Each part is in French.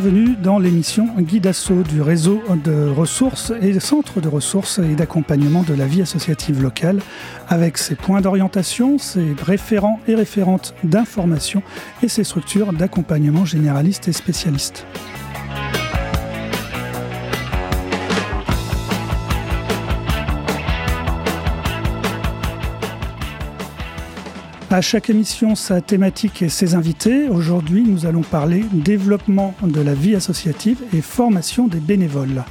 Bienvenue dans l'émission Guide Asso du réseau de ressources et centres de ressources et d'accompagnement de la vie associative locale avec ses points d'orientation, ses référents et référentes d'information et ses structures d'accompagnement généralistes et spécialistes. À chaque émission, sa thématique et ses invités. Aujourd'hui, nous allons parler développement de la vie associative et formation des bénévoles.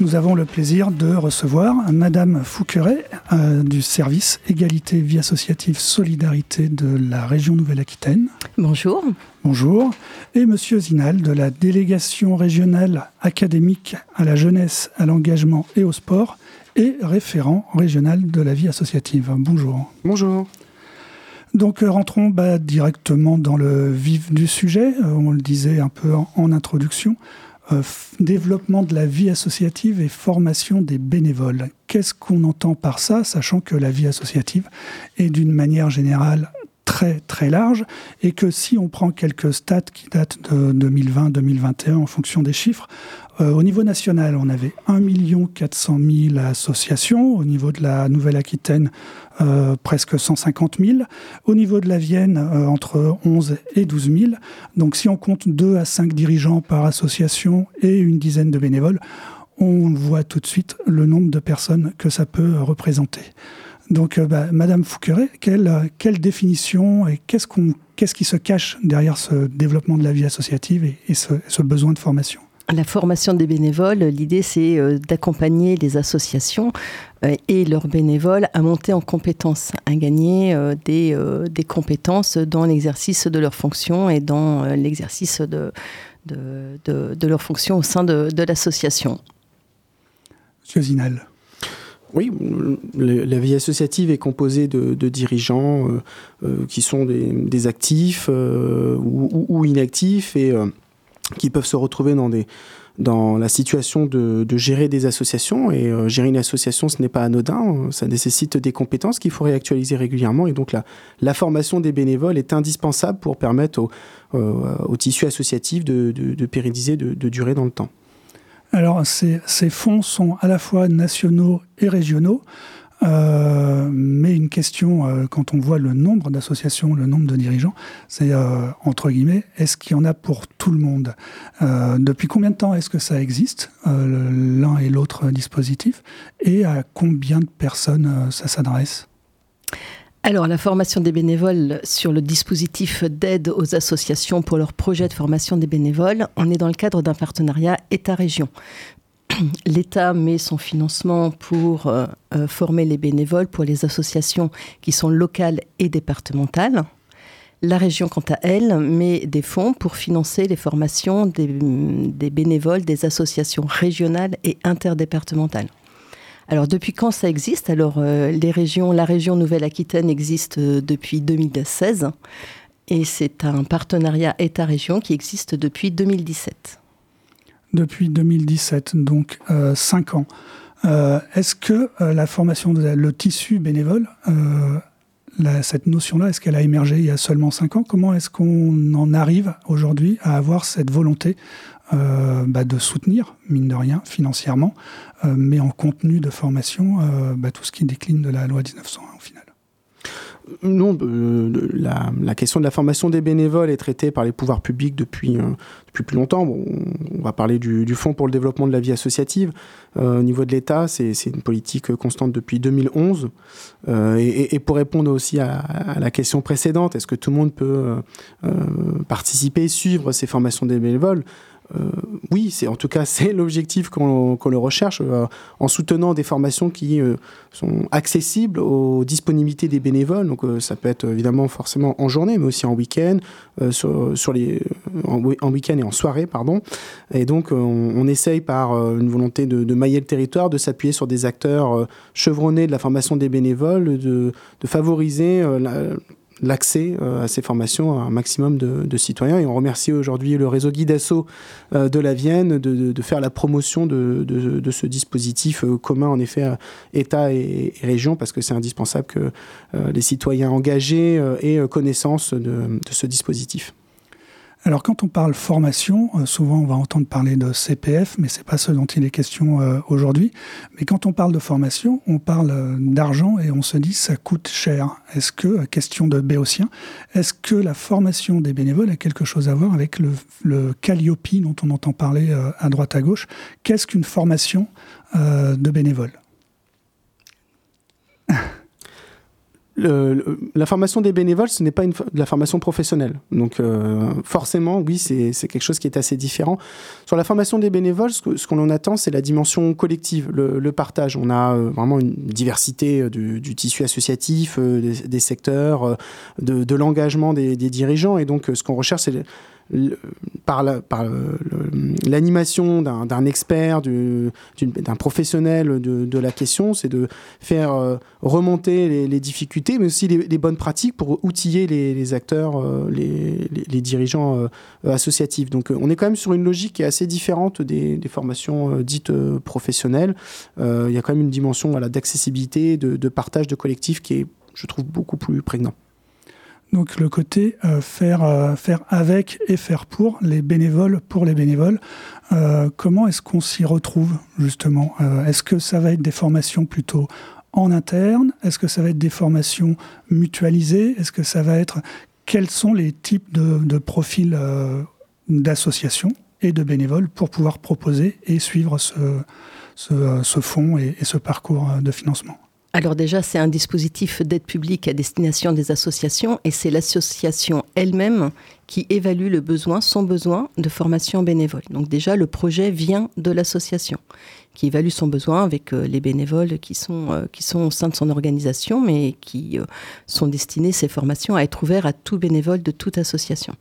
Nous avons le plaisir de recevoir Madame Fouqueret euh, du service Égalité Vie Associative Solidarité de la région Nouvelle-Aquitaine. Bonjour. Bonjour. Et Monsieur Zinal de la délégation régionale académique à la jeunesse, à l'engagement et au sport et référent régional de la vie associative. Bonjour. Bonjour. Donc euh, rentrons bah, directement dans le vif du sujet. Euh, on le disait un peu en, introduction. Euh, développement de la vie associative et formation des bénévoles. Qu'est-ce qu'on entend par ça, sachant que la vie associative est d'une manière générale très très large et que si on prend quelques stats qui datent de 2020-2021 en fonction des chiffres, au niveau national, on avait 1 400 000 associations. Au niveau de la Nouvelle-Aquitaine, euh, presque 150 000. Au niveau de la Vienne, euh, entre 11 et 12 000. Donc si on compte 2 à 5 dirigeants par association et une dizaine de bénévoles, on voit tout de suite le nombre de personnes que ça peut représenter. Donc, euh, bah, Madame Fouqueret, quelle, quelle, définition et qu'est-ce, qu'on, qu'est-ce qui se cache derrière ce développement de la vie associative et, ce besoin de formation? La formation des bénévoles, l'idée c'est euh, d'accompagner les associations euh, et leurs bénévoles à monter en compétences, à gagner euh, des, des compétences dans l'exercice de leurs fonctions et dans l'exercice de, de, de, leurs fonctions au sein de, l'association. Monsieur Zinal. Oui, la vie associative est composée de, dirigeants qui sont des, actifs ou, ou, inactifs et qui peuvent se retrouver dans des dans la situation de, gérer des associations. Et euh, gérer une association, ce n'est pas anodin, ça nécessite des compétences qu'il faut réactualiser régulièrement. Et donc la, la formation des bénévoles est indispensable pour permettre au, euh, au tissu associatif de, de, pérenniser, de, durer dans le temps. Alors ces, ces fonds sont à la fois nationaux et régionaux. Euh, mais une question, euh, quand on voit le nombre d'associations, le nombre de dirigeants, c'est euh, entre guillemets, est-ce qu'il y en a pour tout le monde? Depuis combien de temps est-ce que ça existe, l'un et l'autre dispositif? Et à combien de personnes ça s'adresse? Alors, la formation des bénévoles sur le dispositif d'aide aux associations pour leur projet de formation des bénévoles, on est dans le cadre d'un partenariat État-région. l'État met son financement pour euh, euh, former les bénévoles pour les associations qui sont locales et départementales. La région, quant à elle, met des fonds pour financer les formations des, bénévoles des associations régionales et interdépartementales. Alors, depuis quand ça existe? Alors, euh, les régions, la région Nouvelle-Aquitaine existe depuis 2016 et c'est un partenariat État-région qui existe depuis 2017 depuis 2017, donc euh, 5 ans. Euh, est-ce que euh, la formation, de le tissu bénévole, euh, cette notion-là, est-ce qu'elle a émergé il y a seulement 5 ans? Comment est-ce qu'on en arrive aujourd'hui à avoir cette volonté bah, de soutenir, mine de rien, financièrement, mais en contenu de formation, bah, tout ce qui décline de la loi 1901 au final? Non, euh, la, question de la formation des bénévoles est traitée par les pouvoirs publics depuis, euh, plus longtemps. on va parler du, Fonds pour le développement de la vie associative. Euh, au niveau de l'État, c'est une politique constante depuis 2011. Et, pour répondre aussi à, la question précédente, est-ce que tout le monde peut participer, suivre ces formations des bénévoles? Oui, c'est en tout cas c'est l'objectif qu'on le recherche euh, en soutenant des formations qui euh, sont accessibles aux disponibilités des bénévoles. Donc ça peut être évidemment forcément en journée, mais aussi en week-end, sur, les en, week-end et en soirée, pardon. Et donc on, essaye par une volonté de, mailler le territoire, de s'appuyer sur des acteurs chevronnés de la formation des bénévoles, de, de favoriser la, l'accès euh, à ces formations à un maximum de, citoyens. Et on remercie aujourd'hui le réseau Guidasso euh, de la Vienne de, faire la promotion de, ce dispositif euh, commun, en effet, État et, région, parce que c'est indispensable que les citoyens engagés aient connaissance de, ce dispositif. Alors quand on parle formation, euh, souvent on va entendre parler de CPF, mais c'est pas ce dont il est question euh, aujourd'hui. Mais quand on parle de formation, on parle euh, d'argent et on se dit ça coûte cher. Est-ce que, question de béotien, est-ce que la formation des bénévoles a quelque chose à voir avec le, le Calliope dont on entend parler à droite à gauche? Qu'est-ce qu'une formation de bénévoles la formation des bénévoles, ce n'est pas une, de la formation professionnelle. Donc euh, forcément, oui, c'est quelque chose qui est assez différent. Sur la formation des bénévoles, ce qu'on en attend, c'est la dimension collective, le, partage. On a euh, vraiment une diversité euh, du, tissu associatif, des, secteurs, de, l'engagement des, des, dirigeants. Et donc, ce qu'on recherche, c'est par l'animation d'un expert, d'un professionnel de, la question, c'est de faire euh, remonter les, difficultés, mais aussi les, bonnes pratiques pour outiller les, acteurs, euh, les, dirigeants euh, associatifs. Donc on est quand même sur une logique qui est assez différente des, formations dites professionnelles. il y a quand même une dimension voilà, d'accessibilité, de, partage de collectif qui est, je trouve, beaucoup plus prégnant. Donc le côté euh, faire, euh, faire avec et faire pour, les bénévoles pour les bénévoles. Euh, comment est-ce qu'on s'y retrouve justement? Est-ce que ça va être des formations plutôt en interne? Est-ce que ça va être des formations mutualisées? Est-ce que ça va être... Quels sont les types de, profils d'associations et de bénévoles pour pouvoir proposer et suivre ce, ce, fonds et ce parcours de financement? Alors déjà, c'est un dispositif d'aide publique à destination des associations et c'est l'association elle-même qui évalue le besoin, son besoin de formation bénévole. Donc déjà, le projet vient de l'association qui évalue son besoin avec euh, les bénévoles qui sont, euh, qui sont au sein de son organisation, mais qui euh, sont destinés, ces formations, à être ouvertes à tout bénévole de toute association.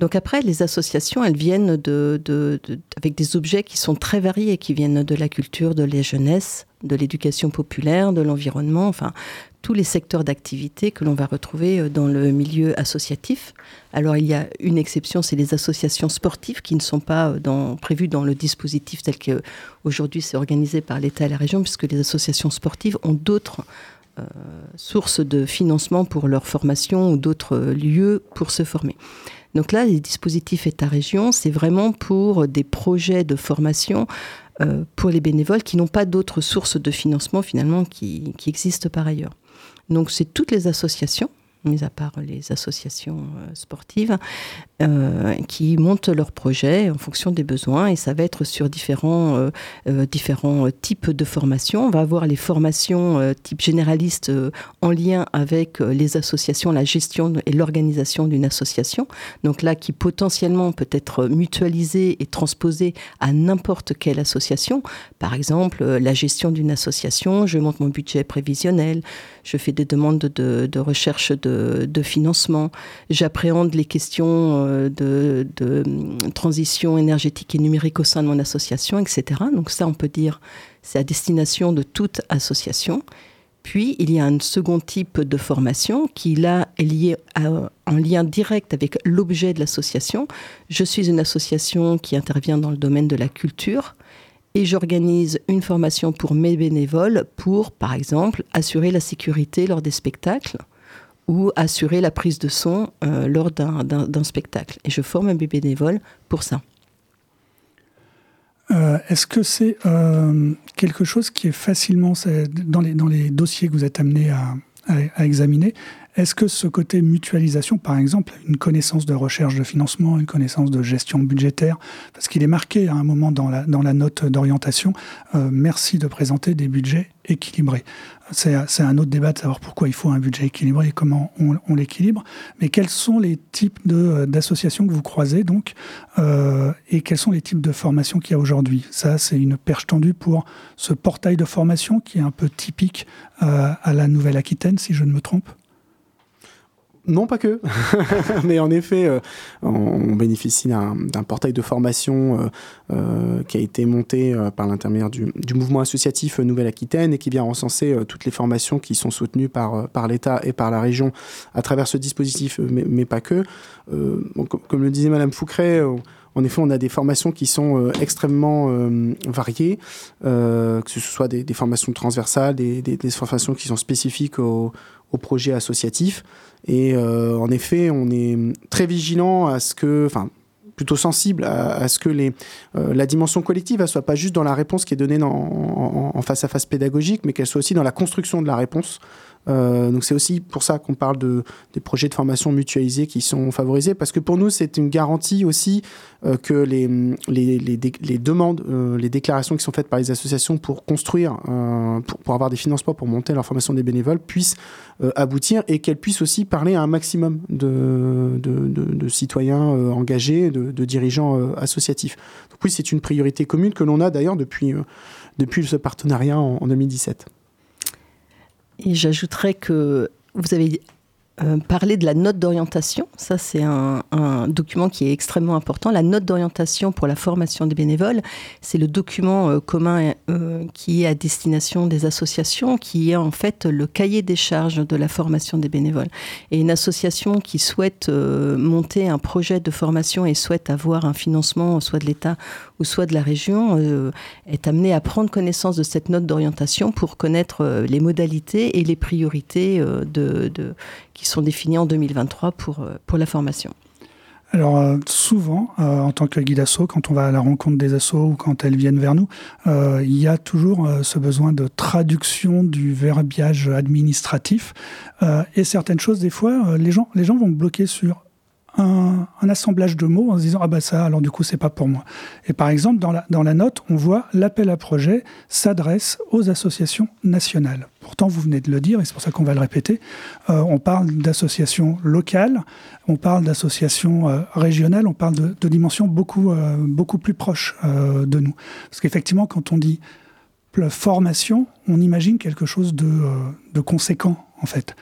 Donc après, les associations, elles viennent de, avec des objets qui sont très variés, qui viennent de la culture, de la jeunesse, de l'éducation populaire, de l'environnement, enfin tous les secteurs d'activité que l'on va retrouver euh, dans le milieu associatif. Alors il y a une exception, c'est les associations sportives qui ne sont pas euh, dans, prévues dans le dispositif tel qu'aujourd'hui c'est organisé par l'État et la région, puisque les associations sportives ont d'autres euh, sources de financement pour leur formation ou d'autres lieux pour se former. Donc là, les dispositifs État-région, c'est vraiment pour des projets de formation euh, pour les bénévoles qui n'ont pas d'autres sources de financement finalement qui existent par ailleurs. Donc c'est toutes les associations mis à part les associations euh, sportives, euh, qui montent leurs projets en fonction des besoins et ça va être sur différents, euh, différents types de formations. On va avoir les formations type généraliste en lien avec les associations, la gestion et l'organisation d'une association. Donc là, qui potentiellement peut être mutualisée et transposée à n'importe quelle association. Par exemple, la gestion d'une association, je monte mon budget prévisionnel, je fais des demandes de, de recherche de de, financement. J'appréhende les questions euh, de, hum, transition énergétique et numérique au sein de mon association, etc. Donc ça, on peut dire, c'est à destination de toute association. Puis, il y a un second type de formation qui, là, est lié en lien direct avec l'objet de l'association. Je suis une association qui intervient dans le domaine de la culture et j'organise une formation pour mes bénévoles pour, par exemple, assurer la sécurité lors des spectacles ou assurer la prise de son euh, lors d'un spectacle. Et je forme un bénévole pour ça. Euh, est-ce que c'est euh, quelque chose qui est facilement, dans les, dossiers que vous êtes amené à, examiner, est-ce que ce côté mutualisation, par exemple, une connaissance de recherche de financement, une connaissance de gestion budgétaire, parce qu'il est marqué à un moment dans la, note d'orientation, merci de présenter des budgets équilibrés c'est un autre débat de savoir pourquoi il faut un budget équilibré et comment on, l'équilibre. Mais quels sont les types euh, d'associations que vous croisez donc euh, et quels sont les types de formations qu'il y a aujourd'hui? Ça, c'est une perche tendue pour ce portail de formation qui est un peu typique euh, à la Nouvelle-Aquitaine, si je ne me trompe. Non, pas que. Mais en effet, euh, on bénéficie d'un portail de formation euh, euh, qui a été monté par l'intermédiaire du, mouvement associatif Nouvelle-Aquitaine et qui vient recenser toutes les formations qui sont soutenues par, l'État et par la région à travers ce dispositif, mais, pas que. comme le disait Madame Foucret, En effet, on a des formations qui sont extrêmement variées, que ce soit des, formations transversales, des, des, formations qui sont spécifiques au, au projet associatif. Et en effet, on est très vigilant à ce que, enfin, plutôt sensible à, ce que les, euh, la dimension collective ne soit pas juste dans la réponse qui est donnée en, face à face pédagogique, mais qu'elle soit aussi dans la construction de la réponse. Euh, donc c'est aussi pour ça qu'on parle de, des projets de formation mutualisés qui sont favorisés, parce que pour nous c'est une garantie aussi euh, que les, les, les, demandes, les déclarations qui sont faites par les associations pour construire, pour, pour, avoir des financements pour monter leur formation des bénévoles puissent aboutir et qu'elles puissent aussi parler à un maximum de, de, citoyens engagés, de, dirigeants euh, associatifs. Donc oui, c'est une priorité commune que l'on a d'ailleurs depuis, euh, depuis ce partenariat en, en 2017. Et j'ajouterais que vous avez euh, parler de la note d'orientation. Ça, c'est un, document qui est extrêmement important. La note d'orientation pour la formation des bénévoles, c'est le document euh, commun euh, qui est à destination des associations, qui est en fait le cahier des charges de la formation des bénévoles. Et une association qui souhaite monter un projet de formation et souhaite avoir un financement soit de l'État ou soit de la région est amenée à prendre connaissance de cette note d'orientation pour connaître les modalités et les priorités de, qui sont définis en 2023 pour, euh, pour la formation alors euh, souvent, euh, en tant que guide asso, quand on va à la rencontre des assos ou quand elles viennent vers nous, il y a toujours ce besoin de traduction du verbiage administratif. et certaines choses, des fois, les, gens, les gens vont bloquer sur un, assemblage de mots en se disant ah bah ça alors du coup c'est pas pour moi. Et par exemple dans la, note on voit l'appel à projet s'adresse aux associations nationales. Pourtant vous venez de le dire et c'est pour ça qu'on va le répéter. Euh, on parle d'associations locales, on parle d'associations euh, régionales, on parle de, dimensions beaucoup euh, beaucoup plus proches de nous. Parce qu'effectivement quand on dit formation, on imagine quelque chose de conséquent en fait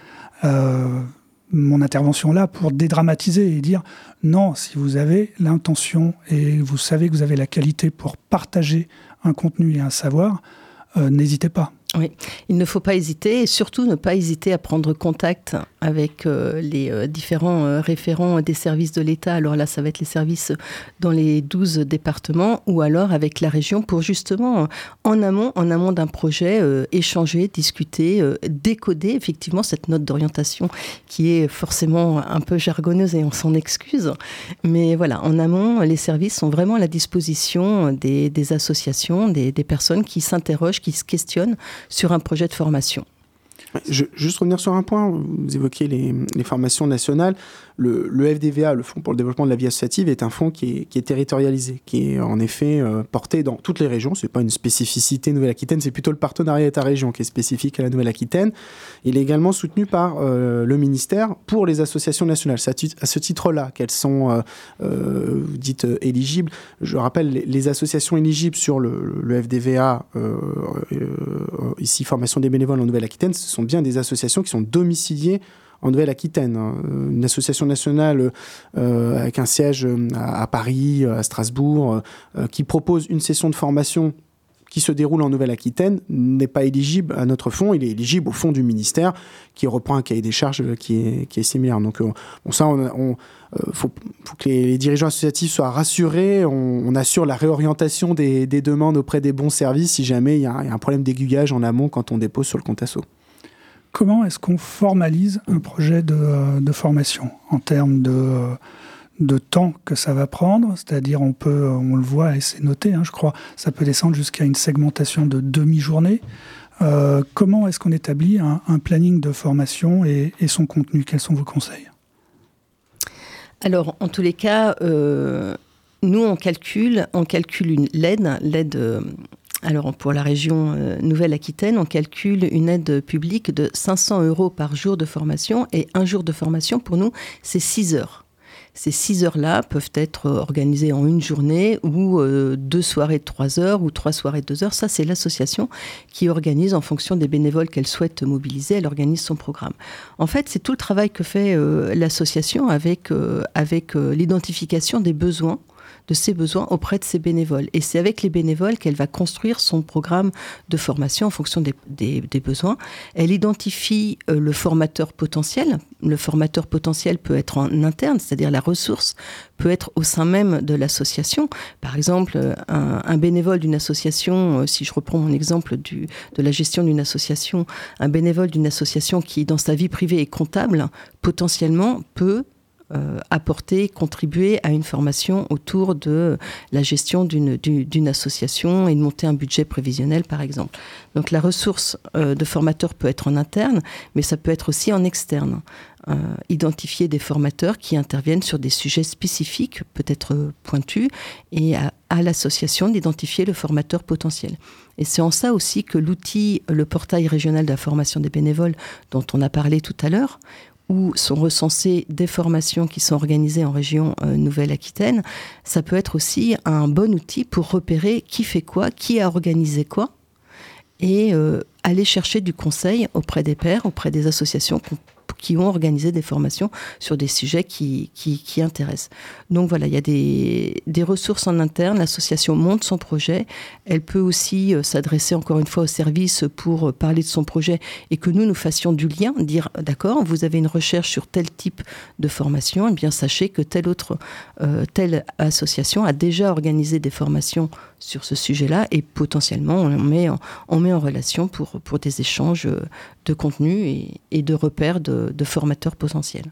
mon intervention là pour dédramatiser et dire non, si vous avez l'intention et vous savez que vous avez la qualité pour partager un contenu et un savoir, euh, n'hésitez pas. Oui, il ne faut pas hésiter et surtout ne pas hésiter à prendre contact avec euh, les euh, différents euh, référents des services de l'État. Alors là, ça va être les services dans les 12 départements ou alors avec la région pour justement, en amont, en amont d'un projet, échanger, discuter, décoder effectivement cette note d'orientation qui est forcément un peu jargonneuse et on s'en excuse. Mais voilà, en amont, les services sont vraiment à la disposition des, associations, des personnes qui s'interrogent, qui se questionnent sur un projet de formation. Je, juste revenir sur un point, vous évoquiez les, les formations nationales le, FDVA, le Fonds pour le développement de la vie associative, est un fonds qui est, territorialisé, qui est en effet euh, porté dans toutes les régions. C'est pas une spécificité Nouvelle-Aquitaine, c'est plutôt le partenariat État-région qui est spécifique à la Nouvelle-Aquitaine. Il est également soutenu par euh, le ministère pour les associations nationales. À ce titre-là, qu'elles sont euh, dites éligibles. Je rappelle, les, associations éligibles sur le, le FDVA, ici formation des bénévoles en Nouvelle-Aquitaine, ce sont bien des associations qui sont domiciliées en Nouvelle-Aquitaine, hein. une association nationale euh, avec un siège euh, à, Paris, à Strasbourg, euh, qui propose une session de formation qui se déroule en Nouvelle-Aquitaine n'est pas éligible à notre fonds, il est éligible au fonds du ministère qui reprend un cahier des charges qui est, similaire. Donc ça, on, faut, que les, dirigeants associatifs soient rassurés, on, assure la réorientation des, demandes auprès des bons services si jamais il y, a, un problème d'aiguillage en amont quand on dépose sur le compte ASSO comment est-ce qu'on formalise un projet de, euh, formation en termes euh, de, temps que ça va prendre? C'est-à-dire, on peut, on le voit et c'est noté, hein, je crois, ça peut descendre jusqu'à une segmentation de demi-journée. Euh, comment est-ce qu'on établit un, planning de formation et, son contenu? Quels sont vos conseils? Alors, en tous les cas, nous, on calcule, on calcule une l'aide, l'aide alors pour la région euh, Nouvelle-Aquitaine, on calcule une aide publique de 500 euros par jour de formation et un jour de formation pour nous, c'est 6 heures. Ces 6 heures-là peuvent être organisées en une journée ou euh, deux soirées de 3 heures ou trois soirées de 2 heures. Ça, c'est l'association qui organise en fonction des bénévoles qu'elle souhaite mobiliser. Elle organise son programme. En fait, c'est tout le travail que fait euh, l'association avec, avec l'identification des besoins de ses besoins auprès de ses bénévoles. Et c'est avec les bénévoles qu'elle va construire son programme de formation en fonction des, besoins. Elle identifie euh, le formateur potentiel. Le formateur potentiel peut être en interne, c'est-à-dire la ressource peut être au sein même de l'association. Par exemple, euh, un, bénévole d'une association, euh, si je reprends mon exemple du, de la gestion d'une association, un bénévole d'une association qui, dans sa vie privée, est comptable, potentiellement peut euh, apporter, contribuer à une formation autour de la gestion d'une association et de monter un budget prévisionnel, par exemple. Donc la ressource euh, de formateur peut être en interne, mais ça peut être aussi en externe. Euh, identifier des formateurs qui interviennent sur des sujets spécifiques, peut-être pointus, et à, à l'association d'identifier le formateur potentiel. Et c'est en ça aussi que l'outil, le portail régional de la formation des bénévoles, dont on a parlé tout à l'heure, où sont recensées des formations qui sont organisées en région euh, Nouvelle-Aquitaine, ça peut être aussi un bon outil pour repérer qui fait quoi, qui a organisé quoi, et euh, aller chercher du conseil auprès des pairs, auprès des associations qui ont organisé des formations sur des sujets qui, qui, intéressent. Donc voilà, il y a des, des ressources en interne, l'association monte son projet, elle peut aussi euh, s'adresser encore une fois au service pour euh, parler de son projet et que nous, nous fassions du lien, dire d'accord, vous avez une recherche sur tel type de formation, et eh bien sachez que telle autre, euh, telle association a déjà organisé des formations sur ce sujet-là et potentiellement on met en, on met en relation pour, pour des échanges de contenu et, de repères de, formateurs potentiels.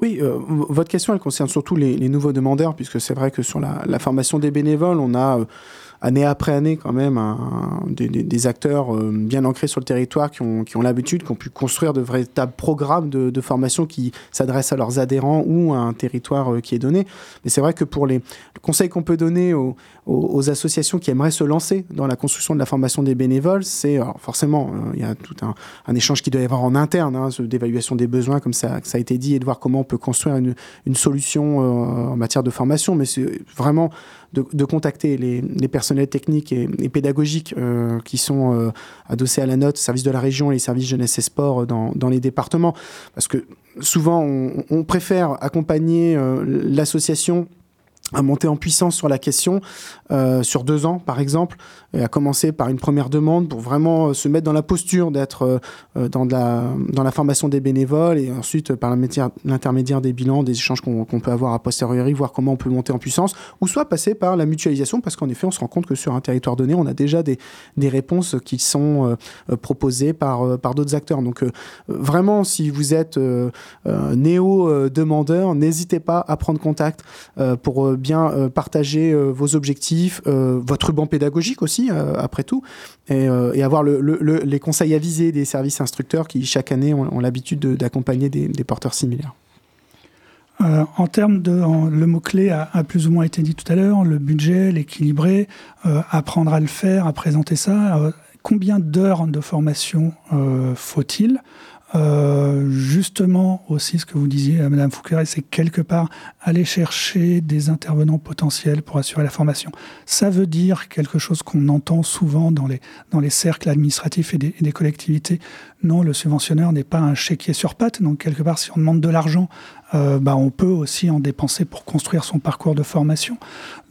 Oui, euh, votre question, elle concerne surtout les, nouveaux demandeurs, puisque c'est vrai que sur la, formation des bénévoles, on a... Euh, année après année quand même des, acteurs euh, bien ancrés sur le territoire qui ont, qui ont l'habitude, qui ont pu construire de véritables programmes de, formation qui s'adressent à leurs adhérents ou à un territoire euh, qui est donné. Mais c'est vrai que pour les conseils qu'on peut donner aux, associations qui aimeraient se lancer dans la construction de la formation des bénévoles, c'est forcément, euh, il y a tout un, un, échange qui doit y avoir en interne, hein, d'évaluation des besoins, comme ça, ça a été dit, et de voir comment on peut construire une, une solution en matière de formation. Mais c'est vraiment de, contacter les, personnels techniques et, pédagogiques euh, qui sont euh, adossés à la note, service de la région et les services jeunesse et sport dans, les départements. Parce que souvent, on, préfère accompagner euh, l'association à monter en puissance sur la question euh, sur deux ans, par exemple, et à commencer par une première demande pour vraiment euh, se mettre dans la posture d'être euh, dans, la, dans la formation des bénévoles et ensuite par l'intermédiaire des bilans, des échanges qu'on peut avoir à posteriori, voir comment on peut monter en puissance, ou soit passer par la mutualisation, parce qu'en effet, on se rend compte que sur un territoire donné, on a déjà des, des réponses qui sont proposées par, par d'autres acteurs. Donc vraiment, si vous êtes néo-demandeur, n'hésitez pas à prendre contact pour bien euh, partager euh, vos objectifs, euh, votre ruban pédagogique aussi, après tout, et, avoir les conseils avisés des services instructeurs qui, chaque année, ont, l'habitude d'accompagner des, porteurs similaires. en termes de, le mot-clé a, plus ou moins été dit tout à l'heure, le budget, l'équilibrer, apprendre à le faire, à présenter ça. combien d'heures de formation faut-il? Euh, justement aussi ce que vous disiez, euh, Madame Fouquet, c'est quelque part aller chercher des intervenants potentiels pour assurer la formation. Ça veut dire quelque chose qu'on entend souvent dans les, dans les cercles administratifs et des, des collectivités. Non, le subventionneur n'est pas un chéquier sur pattes. Donc quelque part, si on demande de l'argent, euh, bah, on peut aussi en dépenser pour construire son parcours de formation.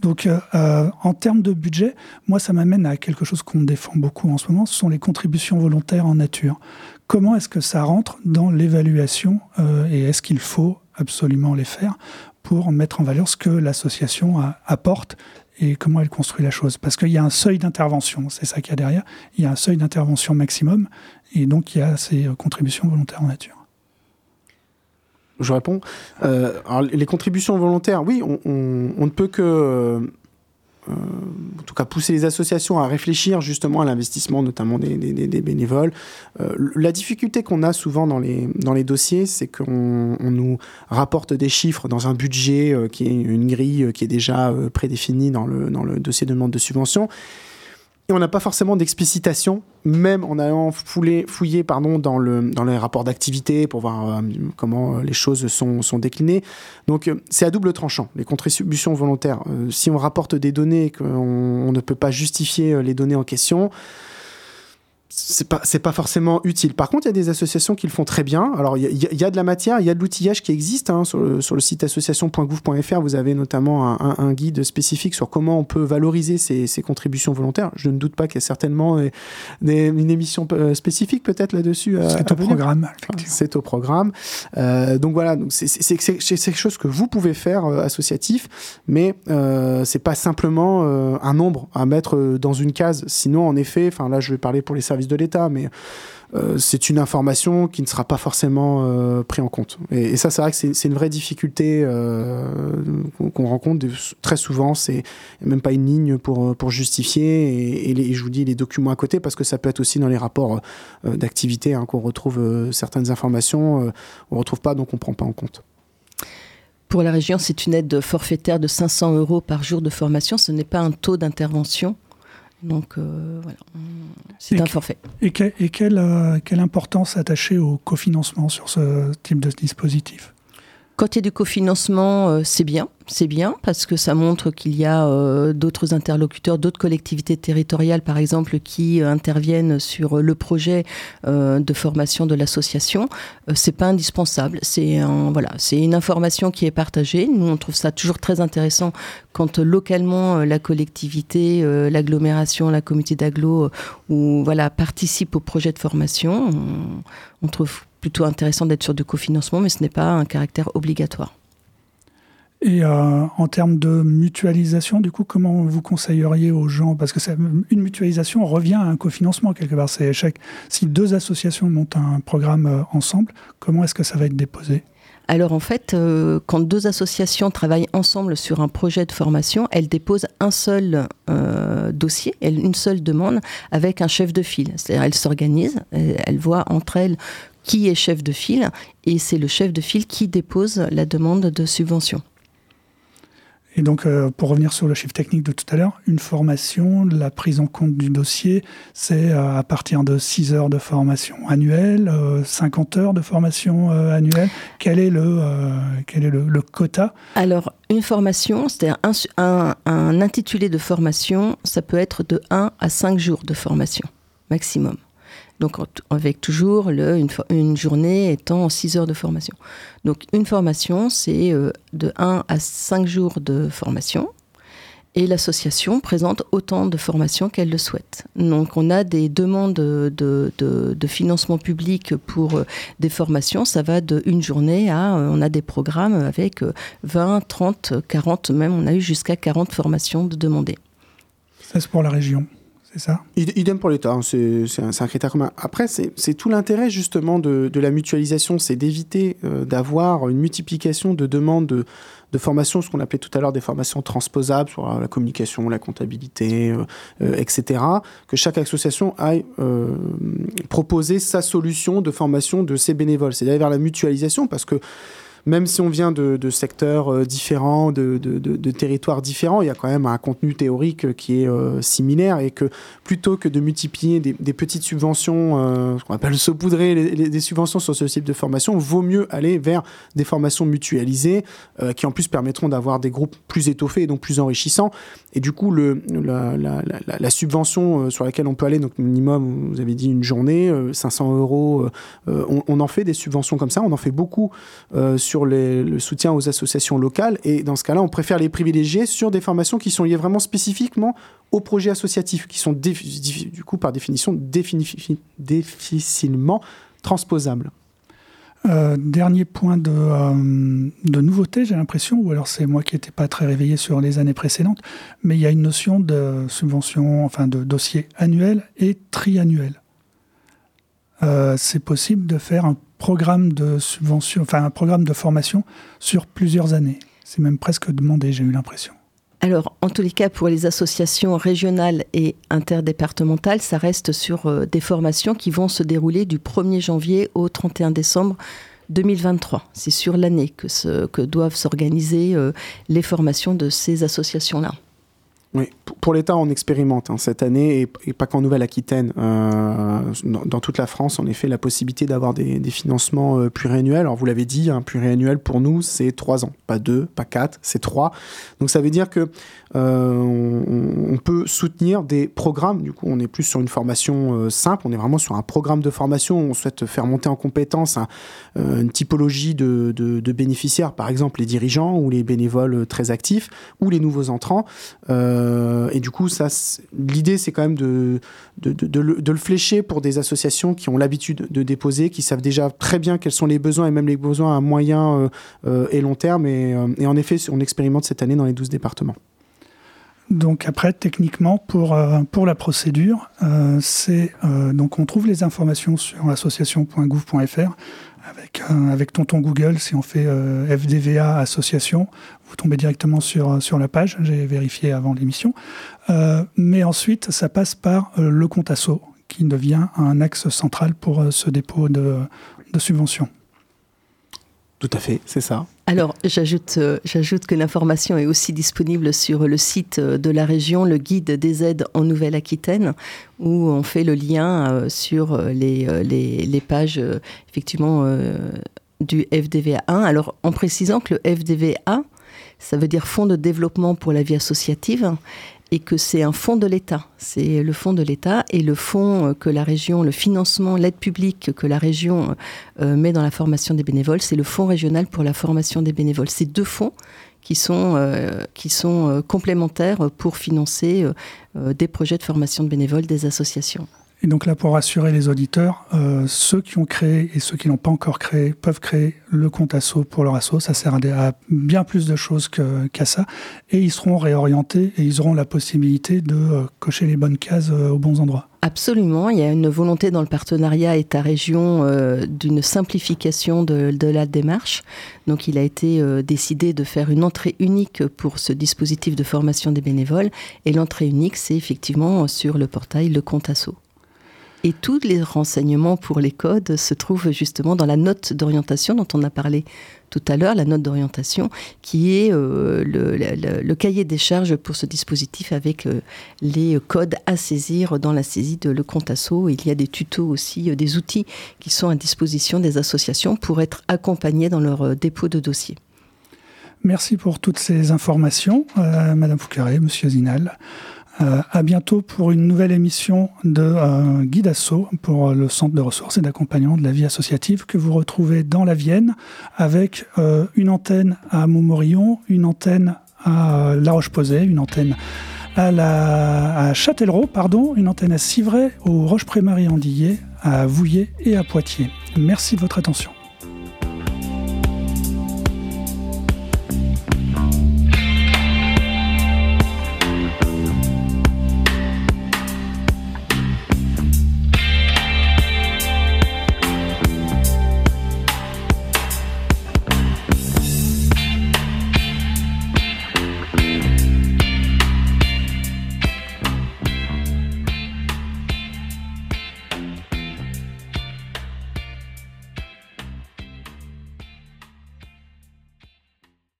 Donc euh, euh en termes de budget, moi ça m'amène à quelque chose qu'on défend beaucoup en ce moment, ce sont les contributions volontaires en nature. Comment est-ce que ça rentre dans l'évaluation euh, et est-ce qu'il faut absolument les faire pour mettre en valeur ce que l'association apporte et comment elle construit la chose? Parce qu'il y a un seuil d'intervention, c'est ça qu'il y a derrière. Il y a un seuil d'intervention maximum et donc il y a ces euh, contributions volontaires en nature. Je réponds. Euh, les contributions volontaires, oui, on, ne peut que en tout cas pousser les associations à réfléchir justement à l'investissement, notamment des, bénévoles. Euh, la difficulté qu'on a souvent dans les, dans les dossiers, c'est qu'on nous rapporte des chiffres dans un budget euh, qui est une grille qui est déjà prédéfinie dans le, dans le dossier de demande de subvention. Et on n'a pas forcément d'explicitation, même en allant fouler, fouiller pardon, dans, le, dans les rapports d'activité pour voir euh, comment euh, les choses sont, sont déclinées. Donc euh, c'est à double tranchant, les contributions volontaires. si on rapporte des données qu'on ne peut pas justifier les données en question, c'est pas c'est pas forcément utile. Par contre, il y a des associations qui le font très bien. Alors il y, a de la matière, il y a de l'outillage qui existe hein. sur, le, sur, le, site association.gouv.fr. Vous avez notamment un, guide spécifique sur comment on peut valoriser ces, ces contributions volontaires. Je ne doute pas qu'il y a certainement une émission euh, spécifique peut-être là-dessus. C'est au programme. C'est au programme. Euh, donc voilà, c'est quelque chose que vous pouvez faire euh, associatif, mais euh, c'est pas simplement euh, un nombre à mettre dans une case. Sinon, en effet, enfin là, je vais parler pour les services de l'État, mais euh, c'est une information qui ne sera pas forcément euh, prise en compte. Et, ça, c'est vrai que c'est une vraie difficulté euh, qu'on rencontre très souvent. C'est même pas une ligne pour, pour justifier. Et, je vous dis les documents à côté, parce que ça peut être aussi dans les rapports d'activité hein, qu'on retrouve certaines informations, on ne retrouve pas, donc on ne prend pas en compte. Pour la région, c'est une aide forfaitaire de 500 euros par jour de formation. Ce n'est pas un taux d'intervention. Donc euh, voilà, c'est un forfait. Et, et quelle, euh, quelle importance attachée au cofinancement sur ce type de dispositif? Quand il du cofinancement, euh, c'est bien c'est bien parce que ça montre qu'il y a euh, d'autres interlocuteurs, d'autres collectivités territoriales, par exemple, qui euh, interviennent sur le projet de formation de l'association. c'est pas indispensable. C'est voilà, c'est une information qui est partagée. Nous, on trouve ça toujours très intéressant quand localement la collectivité, l'agglomération, la communauté d'agglo, ou voilà, participe au projet de formation. Plutôt intéressant d'être sur du cofinancement, mais ce n'est pas un caractère obligatoire. Et euh, en termes de mutualisation, du coup, comment vous conseilleriez aux gens? Parce que une mutualisation revient à un cofinancement quelque part. C'est chaque, si deux associations montent un programme euh, ensemble, comment est-ce que ça va être déposé? Alors en fait, euh, quand deux associations travaillent ensemble sur un projet de formation, elles déposent un seul dossier, une seule demande avec un chef de file. C'est-à-dire elles s'organisent, elles voient entre elles qui est chef de file, et c'est le chef de file qui dépose la demande de subvention. Et donc, euh, pour revenir sur le chiffre technique de tout à l'heure, une formation, la prise en compte du dossier, c'est euh, à partir de 6 heures de formation annuelle, 50 euh, heures de formation annuelle. Quel est le, quel est le, quota? Alors, une formation, c'est-à-dire un, un intitulé de formation, ça peut être de 1 à 5 jours de formation maximum. Donc avec toujours une, journée étant 6 heures de formation. Donc une formation, c'est euh, de 1 à 5 jours de formation. Et l'association présente autant de formations qu'elle le souhaite. Donc on a des demandes de, de, financement public pour euh, des formations. Ça va de une journée à... Euh, on a des programmes avec 20, 30, 40, même on a eu jusqu'à 40 formations de demandées. Ça c'est pour la région c'est ça Idem pour l'État, hein, c'est un, critère commun. Après, c'est tout l'intérêt justement de, la mutualisation, c'est d'éviter euh, d'avoir une multiplication de demandes de, formation, ce qu'on appelait tout à l'heure des formations transposables sur la communication, la comptabilité, euh, euh, etc. Que chaque association aille proposer sa solution de formation de ses bénévoles. C'est d'aller vers la mutualisation parce que même si on vient de, secteurs euh, différents, de, territoires différents, il y a quand même un contenu théorique euh, qui est euh, similaire et que plutôt que de multiplier des, petites subventions, ce qu'on appelle saupoudrer des subventions sur ce type de formation, vaut mieux aller vers des formations mutualisées qui en plus permettront d'avoir des groupes plus étoffés et donc plus enrichissants. Et du coup, la, subvention sur laquelle on peut aller, donc minimum, vous avez dit une journée, 500 euros, on, on, en fait des subventions comme ça, on en fait beaucoup sur sur le soutien aux associations locales. Et dans ce cas-là, on préfère les privilégier sur des formations qui sont liées vraiment spécifiquement aux projets associatifs, qui sont du coup par définition difficilement transposables. Euh, dernier point de, euh, de nouveauté, j'ai l'impression, ou alors c'est moi qui n'étais pas très réveillé sur les années précédentes, mais il y a une notion de subvention, enfin de dossier annuel et triannuel. Euh, c'est possible de faire un programme de subvention, enfin un programme de formation sur plusieurs années. C'est même presque demandé, j'ai eu l'impression. Alors, en tous les cas, pour les associations régionales et interdépartementales, ça reste sur euh, des formations qui vont se dérouler du 1er janvier au 31 décembre 2023. C'est sur l'année que, doivent s'organiser euh, les formations de ces associations-là. Oui, pour l'État, on expérimente hein, cette année, et, pas qu'en Nouvelle-Aquitaine, euh, dans, toute la France, en effet, la possibilité d'avoir des, financements euh, pluriannuels. Alors, vous l'avez dit, un pluriannuel pour nous, c'est trois ans, pas deux, pas quatre, c'est trois. Donc, ça veut dire que euh, on, peut soutenir des programmes. Du coup, on est plus sur une formation simple, on est vraiment sur un programme de formation. On souhaite faire monter en compétence une typologie de, bénéficiaires, par exemple les dirigeants ou les bénévoles très actifs, ou les nouveaux entrants. Et du coup, l'idée, c'est quand même de, le, flécher pour des associations qui ont l'habitude de déposer, qui savent déjà très bien quels sont les besoins et même les besoins à moyen euh, euh, et long terme. Et, en effet, on expérimente cette année dans les 12 départements. Donc après, techniquement, pour, la procédure, on trouve les informations sur association.gouv.fr avec, avec Tonton Google, si on fait FDVA association, vous tombez directement sur, sur la page, j'ai vérifié avant l'émission. Euh, mais ensuite, ça passe par euh, le compte ASSO, qui devient un axe central pour euh, ce dépôt de, de subventions. Tout à fait, c'est ça. Alors, j'ajoute, j'ajoute que l'information est aussi disponible sur le site de la région, le guide des aides en Nouvelle-Aquitaine, où on fait le lien sur les, les, les pages, effectivement, du FDVA 1. Alors, en précisant que le FDVA, ça veut dire Fonds de développement pour la vie associative, et que c'est un fonds de l'État. C'est le fonds de l'État et le fonds que la région, le financement, l'aide publique que la région euh, met dans la formation des bénévoles, c'est le fonds régional pour la formation des bénévoles. C'est deux fonds qui sont, euh, qui sont euh, complémentaires pour financer des projets de formation de bénévoles des associations. Et donc là, pour rassurer les auditeurs, euh, ceux qui ont créé et ceux qui n'ont pas encore créé peuvent créer le compte asso pour leur asso. Ça sert à, bien plus de choses qu'à ça. Et ils seront réorientés et ils auront la possibilité de euh, cocher les bonnes cases euh, aux bons endroits. Absolument, il y a une volonté dans le partenariat État-région d'une simplification de, de, la démarche. Donc il a été décidé de faire une entrée unique pour ce dispositif de formation des bénévoles. Et l'entrée unique, c'est effectivement sur le portail Le Compte Asso. Et tous les renseignements pour les codes se trouvent justement dans la note d'orientation dont on a parlé tout à l'heure, la note d'orientation, qui est euh, le, cahier des charges pour ce dispositif avec euh, les codes à saisir dans la saisie de le compte asso. Il y a des tutos aussi, euh, des outils qui sont à disposition des associations pour être accompagnés dans leur dépôt de dossier. Merci pour toutes ces informations, Madame Foucaré, Monsieur Zinal. Euh, à bientôt pour une nouvelle émission de euh, Guide Asso pour le Centre de ressources et d'accompagnement de la vie associative que vous retrouvez dans la Vienne avec euh, une antenne à Montmorillon, une antenne à La Roche-Posay, une antenne à, la, Châtellerault, pardon, une antenne à Civray, au Roche-Prémarie-Andillé, à Vouillé et à Poitiers. Merci de votre attention.